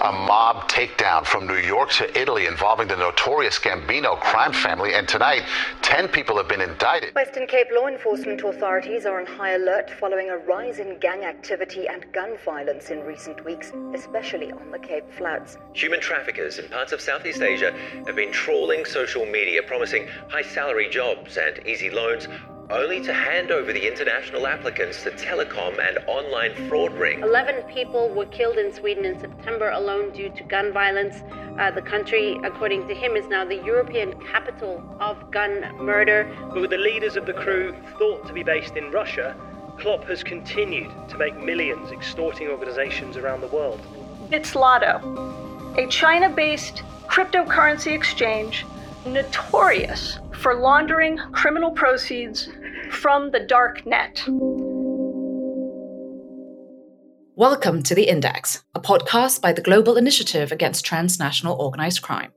A mob takedown from New York to Italy involving the notorious Gambino crime family, and tonight, 10 people have been indicted. Western Cape law enforcement authorities are on high alert following a rise in gang activity and gun violence in recent weeks, especially on the Cape Flats. Human traffickers in parts of Southeast Asia have been trawling social media, promising high salary jobs and easy loans only to hand over the international applicants to telecom and online fraud rings. 11 people were killed in Sweden in September alone due to gun violence. Uh, the country, according to him, is now the European capital of gun murder. But with the leaders of the crew thought to be based in Russia, Clop has continued to make millions extorting organizations around the world. Bitzlato, a China based cryptocurrency exchange notorious for laundering criminal proceeds from the dark net. Welcome to The Index, a podcast by the Global Initiative Against Transnational Organized Crime.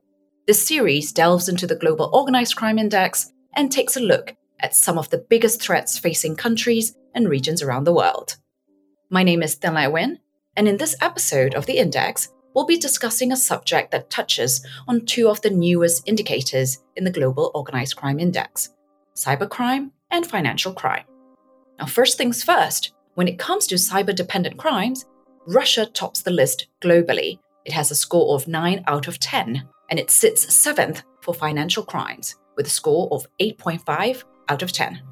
This series delves into the Global Organized Crime Index and takes a look at some of the biggest threats facing countries and regions around the world. My name is Thin Lei Win, and in this episode of The Index, we'll be discussing a subject that touches on two of the newest indicators in the Global Organized Crime Index cybercrime and financial crime. Now, first things first, when it comes to cyber dependent crimes, Russia tops the list globally. It has a score of 9 out of 10, and it sits seventh for financial crimes with a score of 8.5 out of 10.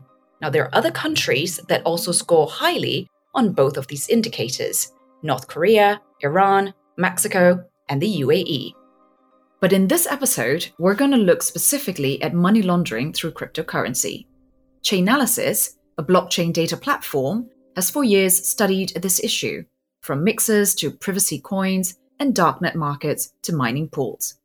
Now, there are other countries that also score highly on both of these indicators North Korea, Iran, Mexico, and the UAE. But in this episode, we're going to look specifically at money laundering through cryptocurrency. Chainalysis, a blockchain data platform, has for years studied this issue, from mixers to privacy coins and darknet markets to mining pools.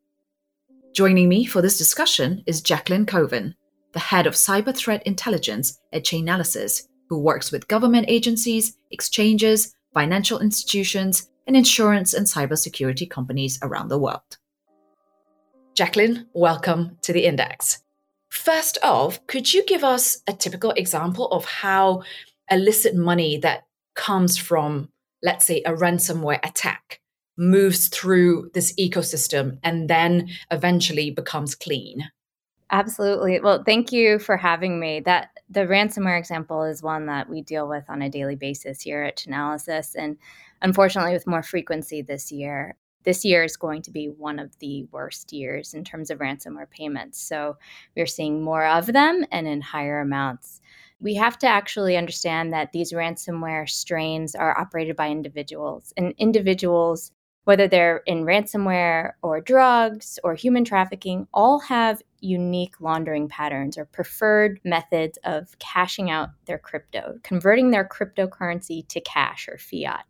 Joining me for this discussion is Jacqueline Koven, the head of cyber threat intelligence at Chainalysis, who works with government agencies, exchanges, financial institutions, and insurance and cybersecurity companies around the world. Jacqueline, welcome to the Index. First off, could you give us a typical example of how illicit money that comes from, let's say, a ransomware attack moves through this ecosystem and then eventually becomes clean? Absolutely. Well, thank you for having me. That the ransomware example is one that we deal with on a daily basis here at Chainalysis. And unfortunately, with more frequency this year. This year is going to be one of the worst years in terms of ransomware payments. So we're seeing more of them and in higher amounts. We have to actually understand that these ransomware strains are operated by individuals, and individuals whether they're in ransomware or drugs or human trafficking, all have unique laundering patterns or preferred methods of cashing out their crypto, converting their cryptocurrency to cash or fiat.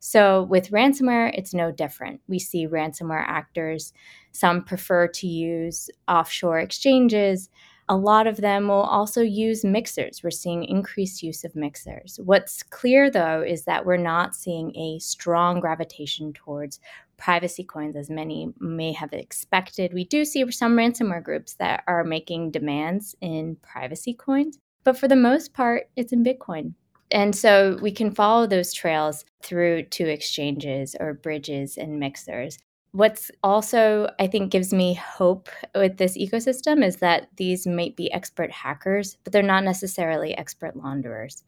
So with ransomware, it's no different. We see ransomware actors, some prefer to use offshore exchanges. A lot of them will also use mixers. We're seeing increased use of mixers. What's clear, though, is that we're not seeing a strong gravitation towards privacy coins as many may have expected. We do see some ransomware groups that are making demands in privacy coins, but for the most part, it's in Bitcoin. And so we can follow those trails through to exchanges or bridges and mixers. What's also, I think, gives me hope with this ecosystem is that these might be expert hackers, but they're not necessarily expert launderers.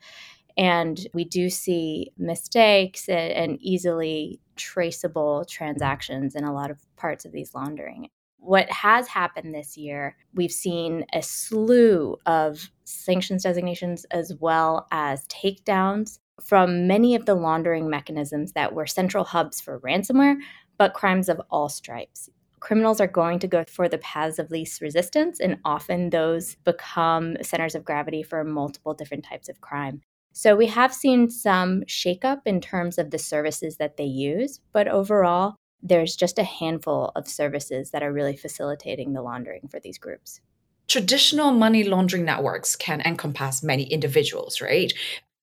And we do see mistakes and, easily traceable transactions in a lot of parts of these laundering what has happened this year, we've seen a slew of sanctions designations as well as takedowns from many of the laundering mechanisms that were central hubs for ransomware, but crimes of all stripes. Criminals are going to go for the paths of least resistance, and often those become centers of gravity for multiple different types of crime. So, we have seen some shakeup in terms of the services that they use, but overall, there's just a handful of services that are really facilitating the laundering for these groups. Traditional money laundering networks can encompass many individuals, right?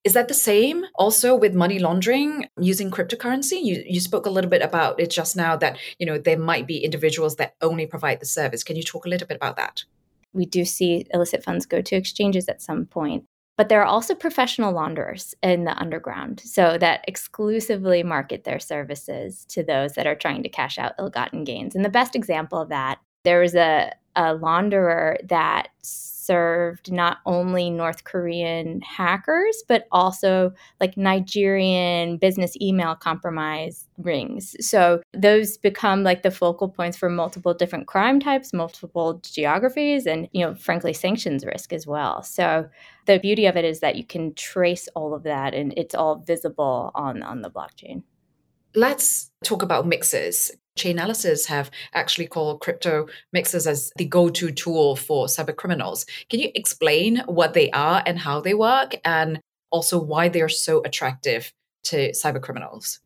Is that the same also with money laundering using cryptocurrency? You, you spoke a little bit about it just now that, you know, there might be individuals that only provide the service. Can you talk a little bit about that? We do see illicit funds go to exchanges at some point. But there are also professional launderers in the underground, so that exclusively market their services to those that are trying to cash out ill gotten gains. And the best example of that, there was a, a launderer that served not only North Korean hackers, but also like Nigerian business email compromise rings. So those become like the focal points for multiple different crime types, multiple geographies, and, you know, frankly, sanctions risk as well. So the beauty of it is that you can trace all of that and it's all visible on, on the blockchain. Let's talk about mixers. Chainalysis have actually called crypto mixers as the go-to tool for cyber criminals. Can you explain what they are and how they work and also why they're so attractive to cyber criminals?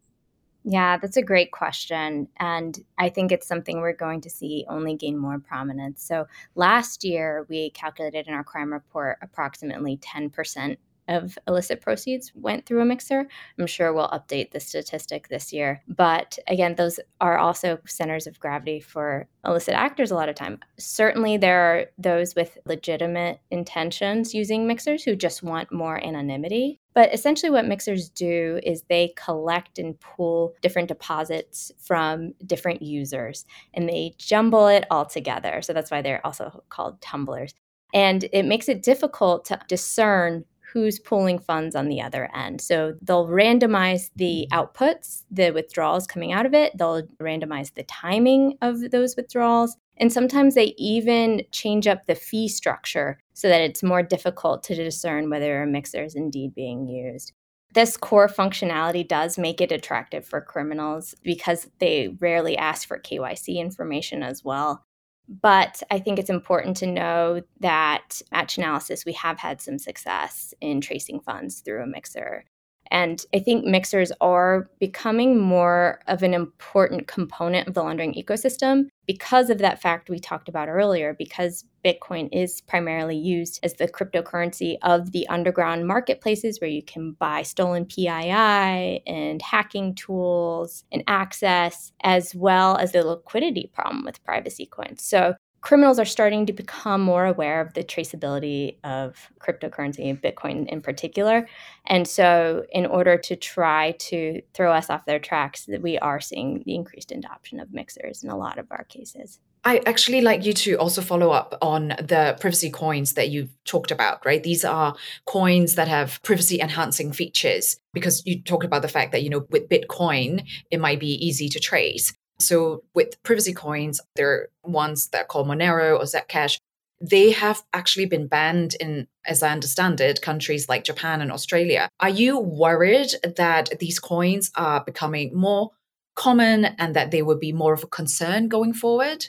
Yeah, that's a great question. And I think it's something we're going to see only gain more prominence. So last year, we calculated in our crime report approximately 10% of illicit proceeds went through a mixer. I'm sure we'll update the statistic this year. But again, those are also centers of gravity for illicit actors a lot of time. Certainly, there are those with legitimate intentions using mixers who just want more anonymity. But essentially, what mixers do is they collect and pool different deposits from different users and they jumble it all together. So that's why they're also called tumblers. And it makes it difficult to discern who's pulling funds on the other end. So they'll randomize the outputs, the withdrawals coming out of it, they'll randomize the timing of those withdrawals. And sometimes they even change up the fee structure so that it's more difficult to discern whether a mixer is indeed being used. This core functionality does make it attractive for criminals because they rarely ask for KYC information as well. But I think it's important to know that at Chainalysis, we have had some success in tracing funds through a mixer. And I think mixers are becoming more of an important component of the laundering ecosystem because of that fact we talked about earlier, because Bitcoin is primarily used as the cryptocurrency of the underground marketplaces where you can buy stolen PII and hacking tools and access, as well as the liquidity problem with privacy coins. So criminals are starting to become more aware of the traceability of cryptocurrency, Bitcoin in particular. And so, in order to try to throw us off their tracks, we are seeing the increased adoption of mixers in a lot of our cases. I actually like you to also follow up on the privacy coins that you've talked about, right? These are coins that have privacy enhancing features because you talked about the fact that, you know, with Bitcoin, it might be easy to trace. So with privacy coins, there are ones that are called Monero or Zcash. They have actually been banned in, as I understand it, countries like Japan and Australia. Are you worried that these coins are becoming more common and that they would be more of a concern going forward?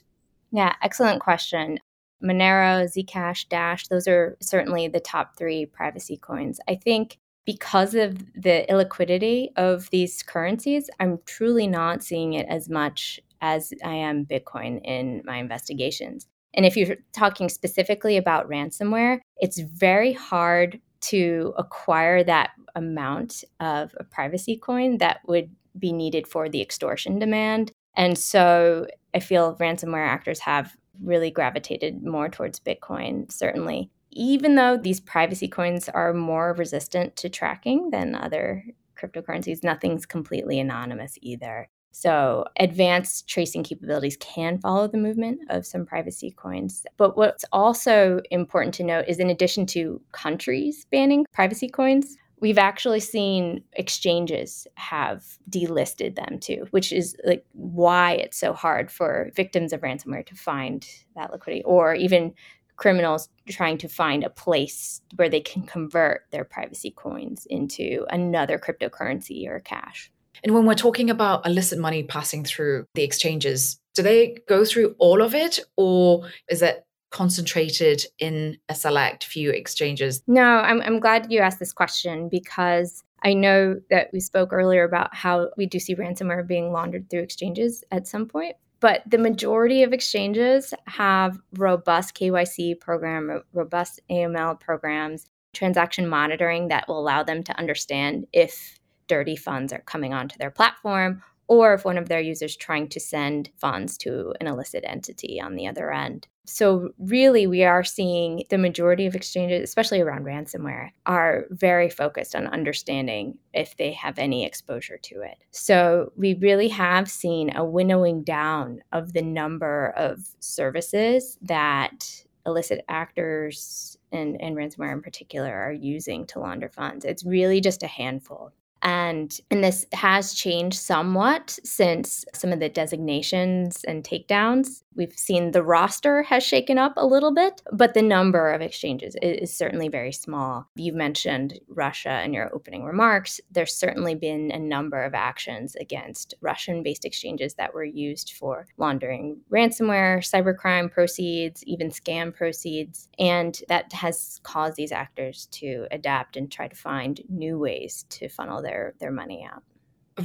Yeah, excellent question. Monero, Zcash, Dash, those are certainly the top three privacy coins. I think because of the illiquidity of these currencies, I'm truly not seeing it as much as I am Bitcoin in my investigations. And if you're talking specifically about ransomware, it's very hard to acquire that amount of a privacy coin that would be needed for the extortion demand. And so I feel ransomware actors have really gravitated more towards Bitcoin, certainly even though these privacy coins are more resistant to tracking than other cryptocurrencies, nothing's completely anonymous either. So, advanced tracing capabilities can follow the movement of some privacy coins. But what's also important to note is, in addition to countries banning privacy coins, we've actually seen exchanges have delisted them too, which is like why it's so hard for victims of ransomware to find that liquidity or even criminals trying to find a place where they can convert their privacy coins into another cryptocurrency or cash. And when we're talking about illicit money passing through the exchanges, do they go through all of it or is it concentrated in a select few exchanges? No, I'm, I'm glad you asked this question because I know that we spoke earlier about how we do see ransomware being laundered through exchanges at some point but the majority of exchanges have robust KYC program, robust AML programs, transaction monitoring that will allow them to understand if dirty funds are coming onto their platform or if one of their users trying to send funds to an illicit entity on the other end. So, really, we are seeing the majority of exchanges, especially around ransomware, are very focused on understanding if they have any exposure to it. So, we really have seen a winnowing down of the number of services that illicit actors and, and ransomware in particular are using to launder funds. It's really just a handful. And, and this has changed somewhat since some of the designations and takedowns. We've seen the roster has shaken up a little bit, but the number of exchanges is, is certainly very small. You mentioned Russia in your opening remarks. There's certainly been a number of actions against Russian based exchanges that were used for laundering ransomware, cybercrime proceeds, even scam proceeds. And that has caused these actors to adapt and try to find new ways to funnel their their their money out.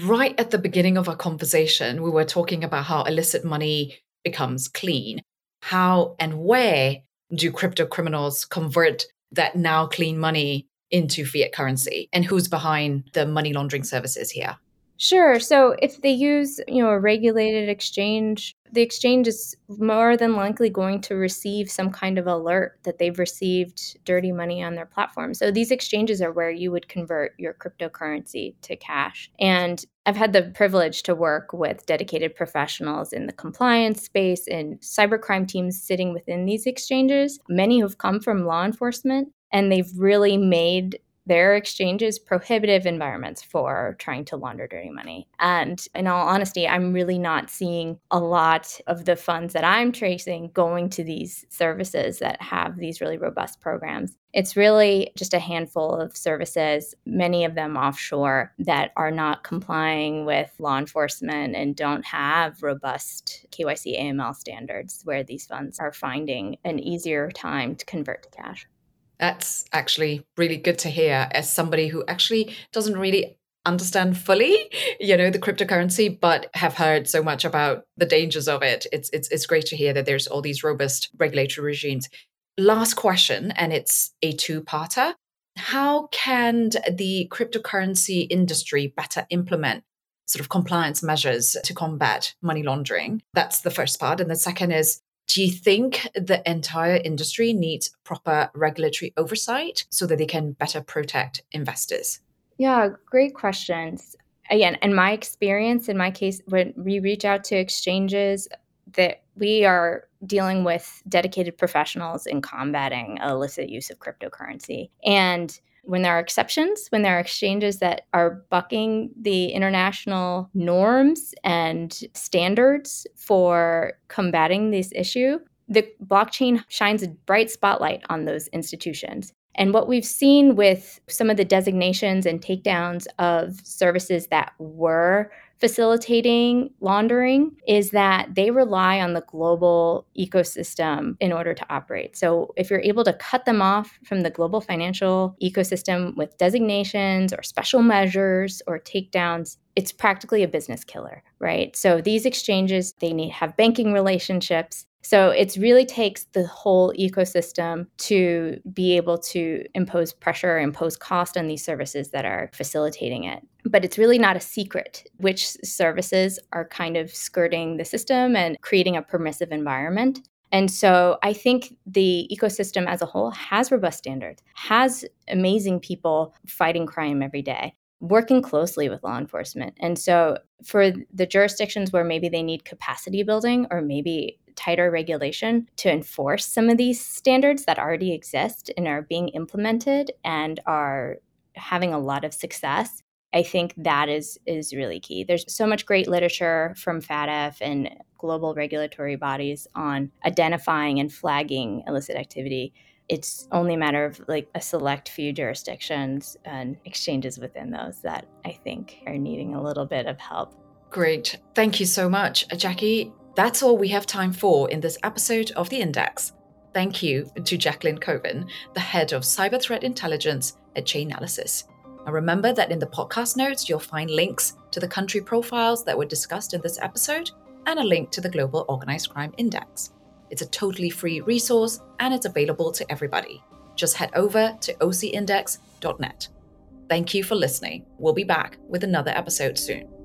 Right at the beginning of our conversation, we were talking about how illicit money becomes clean. How and where do crypto criminals convert that now clean money into fiat currency? And who's behind the money laundering services here? Sure. So if they use, you know, a regulated exchange, the exchange is more than likely going to receive some kind of alert that they've received dirty money on their platform. So these exchanges are where you would convert your cryptocurrency to cash. And I've had the privilege to work with dedicated professionals in the compliance space and cybercrime teams sitting within these exchanges, many who've come from law enforcement and they've really made their exchanges prohibitive environments for trying to launder dirty money. And in all honesty, I'm really not seeing a lot of the funds that I'm tracing going to these services that have these really robust programs. It's really just a handful of services, many of them offshore, that are not complying with law enforcement and don't have robust KYC AML standards where these funds are finding an easier time to convert to cash. That's actually really good to hear as somebody who actually doesn't really understand fully, you know, the cryptocurrency, but have heard so much about the dangers of it. It's it's it's great to hear that there's all these robust regulatory regimes. Last question, and it's a two-parter. How can the cryptocurrency industry better implement sort of compliance measures to combat money laundering? That's the first part. And the second is do you think the entire industry needs proper regulatory oversight so that they can better protect investors? Yeah, great questions. Again, in my experience, in my case, when we reach out to exchanges, that we are dealing with dedicated professionals in combating illicit use of cryptocurrency. And when there are exceptions, when there are exchanges that are bucking the international norms and standards for combating this issue, the blockchain shines a bright spotlight on those institutions. And what we've seen with some of the designations and takedowns of services that were facilitating laundering is that they rely on the global ecosystem in order to operate. So, if you're able to cut them off from the global financial ecosystem with designations or special measures or takedowns, it's practically a business killer, right? So, these exchanges, they need have banking relationships. So it really takes the whole ecosystem to be able to impose pressure, impose cost on these services that are facilitating it. But it's really not a secret which services are kind of skirting the system and creating a permissive environment. And so I think the ecosystem as a whole has robust standards, has amazing people fighting crime every day working closely with law enforcement. And so, for the jurisdictions where maybe they need capacity building or maybe tighter regulation to enforce some of these standards that already exist and are being implemented and are having a lot of success. I think that is is really key. There's so much great literature from FATF and global regulatory bodies on identifying and flagging illicit activity. It's only a matter of like a select few jurisdictions and exchanges within those that I think are needing a little bit of help. Great. Thank you so much, Jackie. That's all we have time for in this episode of The Index. Thank you to Jacqueline Koven, the head of cyber threat intelligence at Chainalysis. Now remember that in the podcast notes, you'll find links to the country profiles that were discussed in this episode and a link to the Global Organized Crime Index. It's a totally free resource and it's available to everybody. Just head over to ocindex.net. Thank you for listening. We'll be back with another episode soon.